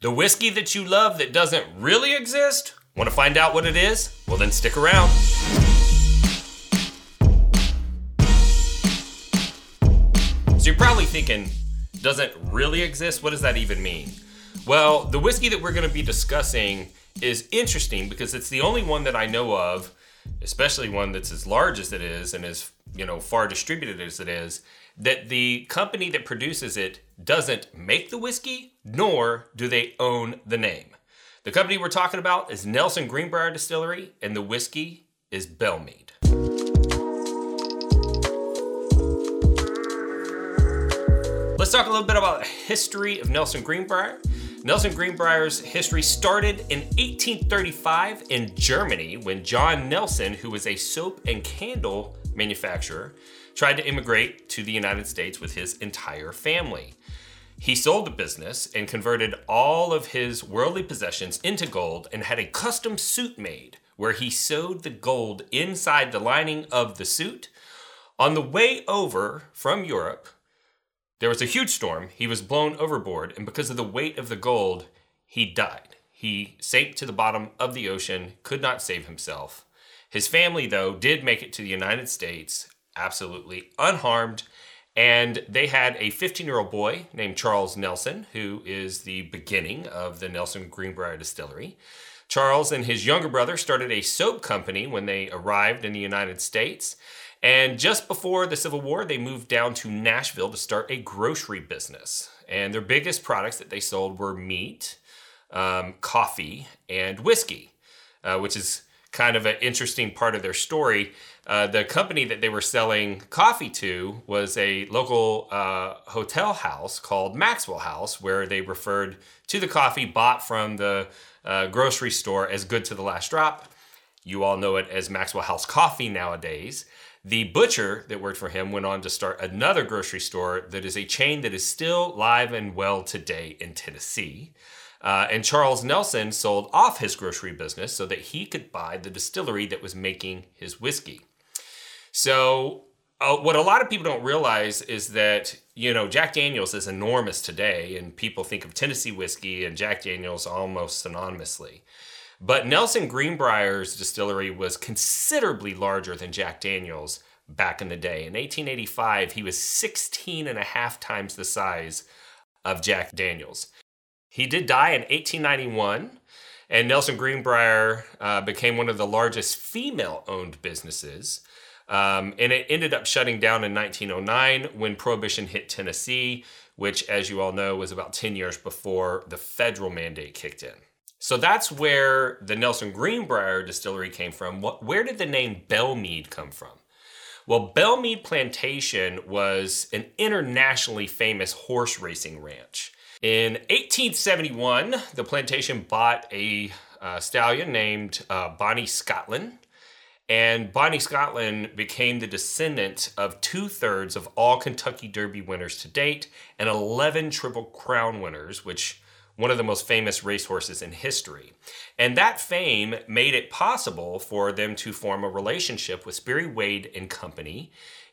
The whiskey that you love that doesn't really exist? Want to find out what it is? Well, then stick around. So you're probably thinking, doesn't really exist? What does that even mean? Well, the whiskey that we're going to be discussing is interesting because it's the only one that I know of, especially one that's as large as it is and as you know far distributed as it is, that the company that produces it doesn't make the whiskey, nor do they own the name. The company we're talking about is Nelson Greenbrier Distillery, and the whiskey is Belle-Meade. Let's talk a little bit about the history of Nelson Greenbrier. Nelson Greenbrier's history started in 1835 in Germany when John Nelson, who was a soap and candle manufacturer, tried to immigrate to the United States with his entire family. He sold the business and converted all of his worldly possessions into gold and had a custom suit made where he sewed the gold inside the lining of the suit. On the way over from Europe, there was a huge storm. He was blown overboard, and because of the weight of the gold, he died. He sank to the bottom of the ocean, could not save himself. His family, though, did make it to the United States absolutely unharmed. And they had a 15 year old boy named Charles Nelson, who is the beginning of the Nelson Greenbrier Distillery. Charles and his younger brother started a soap company when they arrived in the United States. And just before the Civil War, they moved down to Nashville to start a grocery business. And their biggest products that they sold were meat, um, coffee, and whiskey, uh, which is kind of an interesting part of their story. Uh, the company that they were selling coffee to was a local uh, hotel house called Maxwell House, where they referred to the coffee bought from the uh, grocery store as good to the last drop. You all know it as Maxwell House Coffee nowadays. The butcher that worked for him went on to start another grocery store that is a chain that is still live and well today in Tennessee. Uh, and Charles Nelson sold off his grocery business so that he could buy the distillery that was making his whiskey. So, uh, what a lot of people don't realize is that, you know, Jack Daniels is enormous today, and people think of Tennessee whiskey and Jack Daniels almost synonymously. But Nelson Greenbrier's distillery was considerably larger than Jack Daniels back in the day. In 1885, he was 16 and a half times the size of Jack Daniels. He did die in 1891, and Nelson Greenbrier uh, became one of the largest female owned businesses. Um, and it ended up shutting down in 1909 when Prohibition hit Tennessee, which, as you all know, was about 10 years before the federal mandate kicked in. So that's where the Nelson Greenbrier distillery came from. Where did the name Belle-Meade come from? Well, Belle-Meade Plantation was an internationally famous horse racing ranch. In 1871, the plantation bought a uh, stallion named uh, Bonnie Scotland and Bonnie Scotland became the descendant of two thirds of all Kentucky Derby winners to date and 11 Triple Crown winners, which one of the most famous racehorses in history. And that fame made it possible for them to form a relationship with Sperry Wade and Company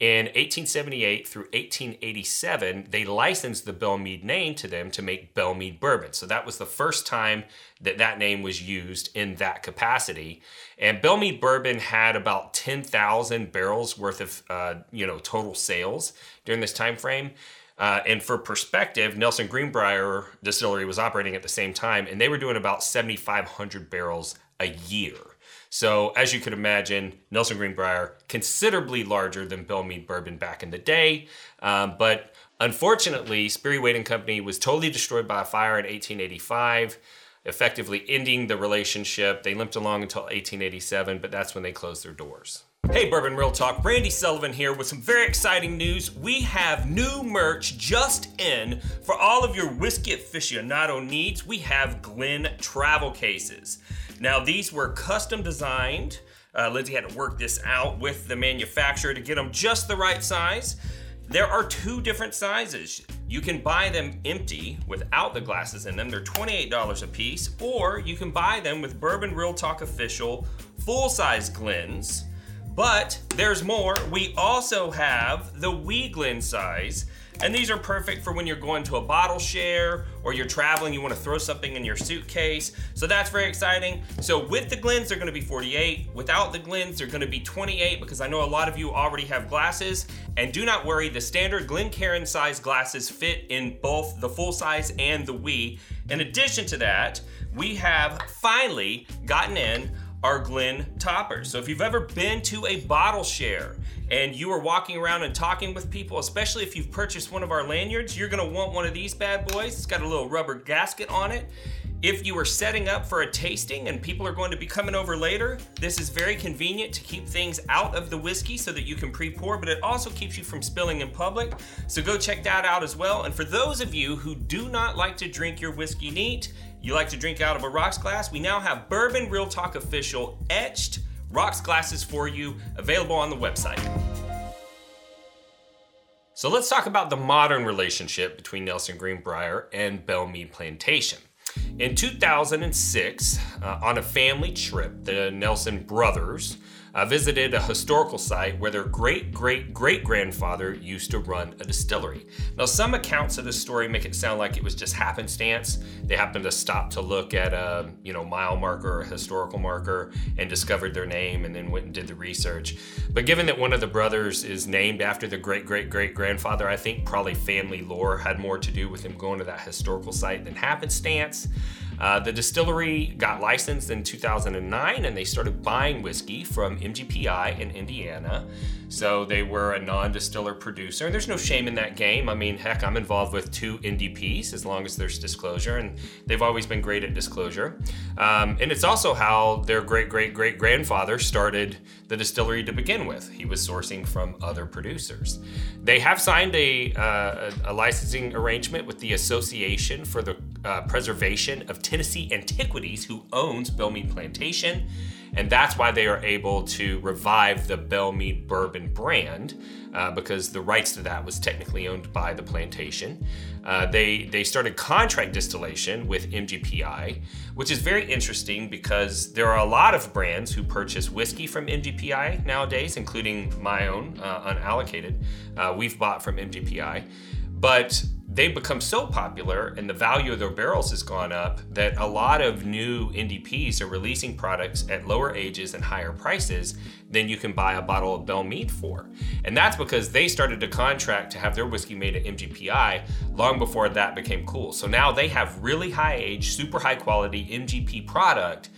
in 1878 through 1887, they licensed the Belle-Meade name to them to make Belle-Meade bourbon. So that was the first time that that name was used in that capacity. And Belle-Meade bourbon had about 10,000 barrels worth of, uh, you know, total sales during this time frame. Uh, and for perspective, Nelson Greenbrier Distillery was operating at the same time, and they were doing about 7,500 barrels a year. So, as you could imagine, Nelson Greenbrier considerably larger than Belle-Meade Bourbon back in the day, um, but unfortunately, Sperry Wade and Company was totally destroyed by a fire in 1885, effectively ending the relationship. They limped along until 1887, but that's when they closed their doors. Hey, Bourbon Real Talk, Randy Sullivan here with some very exciting news. We have new merch just in for all of your whiskey aficionado needs. We have Glen travel cases. Now, these were custom designed. Uh, Lindsay had to work this out with the manufacturer to get them just the right size. There are two different sizes. You can buy them empty without the glasses in them. They're $28 a piece, or you can buy them with Bourbon Real Talk official full size Glens. But there's more. We also have the Wee Glen size And these are perfect for when you're going to a bottle share or you're traveling, you want to throw something in your suitcase. So that's very exciting. So with the Glens, they're going to be 48. Without the Glens, they're going to be 28 because I know a lot of you already have glasses. And do not worry, the standard Glencairn size glasses fit in both the full size and the Wee. In addition to that, we have finally gotten in our Glen toppers. So if you've ever been to a bottle share and you are walking around and talking with people, especially if you've purchased one of our lanyards, you're gonna want one of these bad boys. It's got a little rubber gasket on it. If you are setting up for a tasting and people are going to be coming over later, this is very convenient to keep things out of the whiskey so that you can pre pour, but it also keeps you from spilling in public. So go check that out as well. And for those of you who do not like to drink your whiskey neat, you like to drink out of a rocks glass, we now have Bourbon Real Talk Official etched rocks glasses for you available on the website. So let's talk about the modern relationship between Nelson Greenbrier and Belle Meade Plantation. In 2006, uh, on a family trip, the Nelson brothers uh, visited a historical site where their great great great grandfather used to run a distillery. Now, some accounts of this story make it sound like it was just happenstance. They happened to stop to look at a you know mile marker or historical marker and discovered their name, and then went and did the research. But given that one of the brothers is named after the great great great grandfather, I think probably family lore had more to do with him going to that historical site than happenstance. Uh, the distillery got licensed in 2009 and they started buying whiskey from MGPI in Indiana. So they were a non distiller producer. And there's no shame in that game. I mean, heck, I'm involved with two NDPs as long as there's disclosure, and they've always been great at disclosure. Um, and it's also how their great great great grandfather started the distillery to begin with. He was sourcing from other producers. They have signed a, uh, a licensing arrangement with the Association for the uh, Preservation of Tennessee Antiquities, who owns Belle Meade Plantation. And that's why they are able to revive the Belle Meade bourbon brand uh, because the rights to that was technically owned by the plantation. Uh, they, they started contract distillation with MGPI, which is very interesting because there are a lot of brands who purchase whiskey from MGPI nowadays, including my own, uh, unallocated. Uh, we've bought from MGPI. But they've become so popular and the value of their barrels has gone up that a lot of new NDPs are releasing products at lower ages and higher prices than you can buy a bottle of Belle Meade for. And that's because they started to contract to have their whiskey made at MGPI long before that became cool. So now they have really high age, super high quality MGP product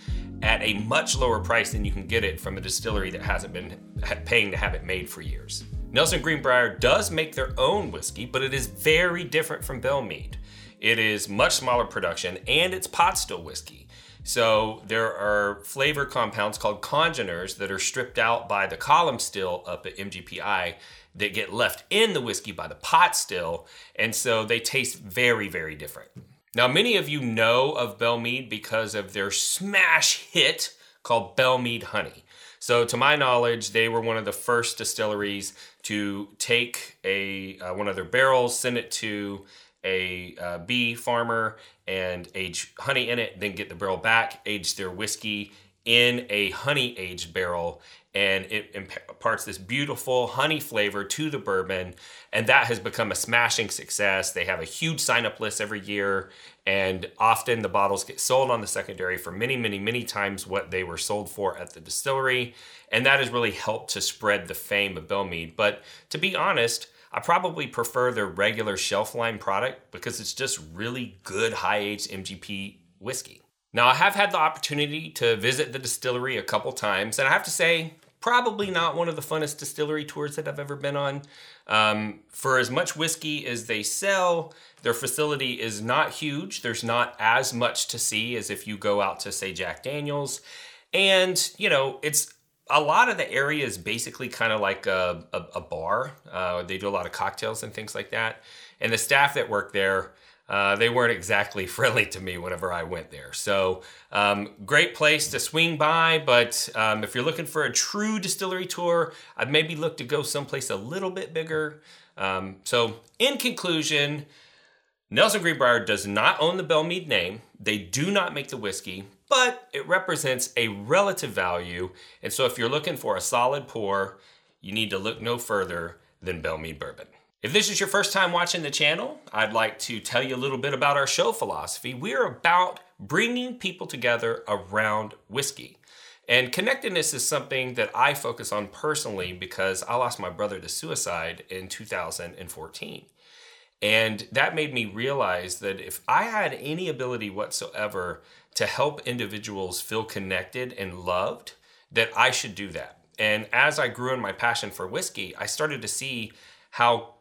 at a much lower price than you can get it from a distillery that hasn't been paying to have it made for years. Nelson Greenbrier does make their own whiskey, but it is very different from Belle Meade. It is much smaller production and it's pot still whiskey. So there are flavor compounds called congeners that are stripped out by the column still up at MGPI that get left in the whiskey by the pot still, and so they taste very, very different. Now, many of you know of Belle Meade because of their smash hit called Belle Meade Honey. So, to my knowledge, they were one of the first distilleries to take a uh, one of their barrels, send it to a uh, bee farmer, and age honey in it. Then get the barrel back, age their whiskey in a honey aged barrel, and it imparts this beautiful honey flavor to the bourbon and that has become a smashing success they have a huge sign up list every year and often the bottles get sold on the secondary for many many many times what they were sold for at the distillery and that has really helped to spread the fame of Belle Meade. But to be honest I probably prefer their regular shelf line product because it's just really good high aged MGP whiskey. Now, I have had the opportunity to visit the distillery a couple times, and I have to say, probably not one of the funnest distillery tours that I've ever been on. Um, for as much whiskey as they sell, their facility is not huge. There's not as much to see as if you go out to, say, Jack Daniels. And, you know, it's a lot of the area is basically kind of like a, a, a bar. Uh, they do a lot of cocktails and things like that. And the staff that work there, uh, they weren't exactly friendly to me whenever I went there. So, um, great place to swing by, but um, if you're looking for a true distillery tour, I'd maybe look to go someplace a little bit bigger. Um, so, in conclusion, Nelson Greenbrier does not own the Belle Meade name. They do not make the whiskey, but it represents a relative value. And so, if you're looking for a solid pour, you need to look no further than Belle Meade Bourbon. If this is your first time watching the channel, I'd like to tell you a little bit about our show philosophy. We're about bringing people together around whiskey. And connectedness is something that I focus on personally because I lost my brother to suicide in 2014. And that made me realize that if I had any ability whatsoever to help individuals feel connected and loved, that I should do that. And as I grew in my passion for whiskey, I started to see how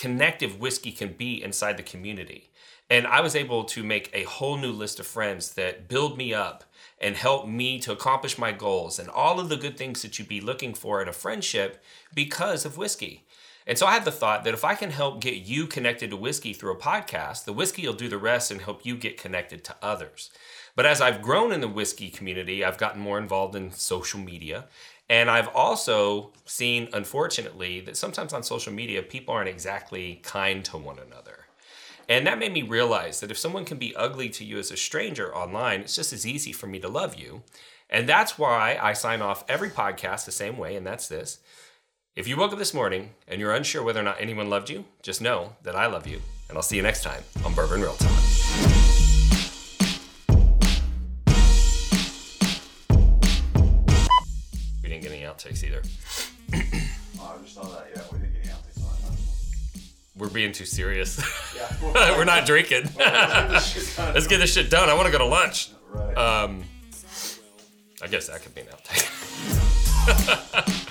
connective whiskey can be inside the community. And I was able to make a whole new list of friends that build me up and help me to accomplish my goals and all of the good things that you'd be looking for in a friendship because of whiskey. And so I had the thought that if I can help get you connected to whiskey through a podcast, the whiskey will do the rest and help you get connected to others. But as I've grown in the whiskey community, I've gotten more involved in social media and I've also seen, unfortunately, that sometimes on social media, people aren't exactly kind to one another. And that made me realize that if someone can be ugly to you as a stranger online, it's just as easy for me to love you. And that's why I sign off every podcast the same way, and that's this. If you woke up this morning and you're unsure whether or not anyone loved you, just know that I love you, and I'll see you next time on Bourbon Real Talk. Outtakes either. oh, I just saw that. Yeah, we didn't get any outtakes on that. We're being too serious. Yeah. We're not drinking. Let's get this shit done. I want to go to lunch. Right. Um, I guess that could be an outtake.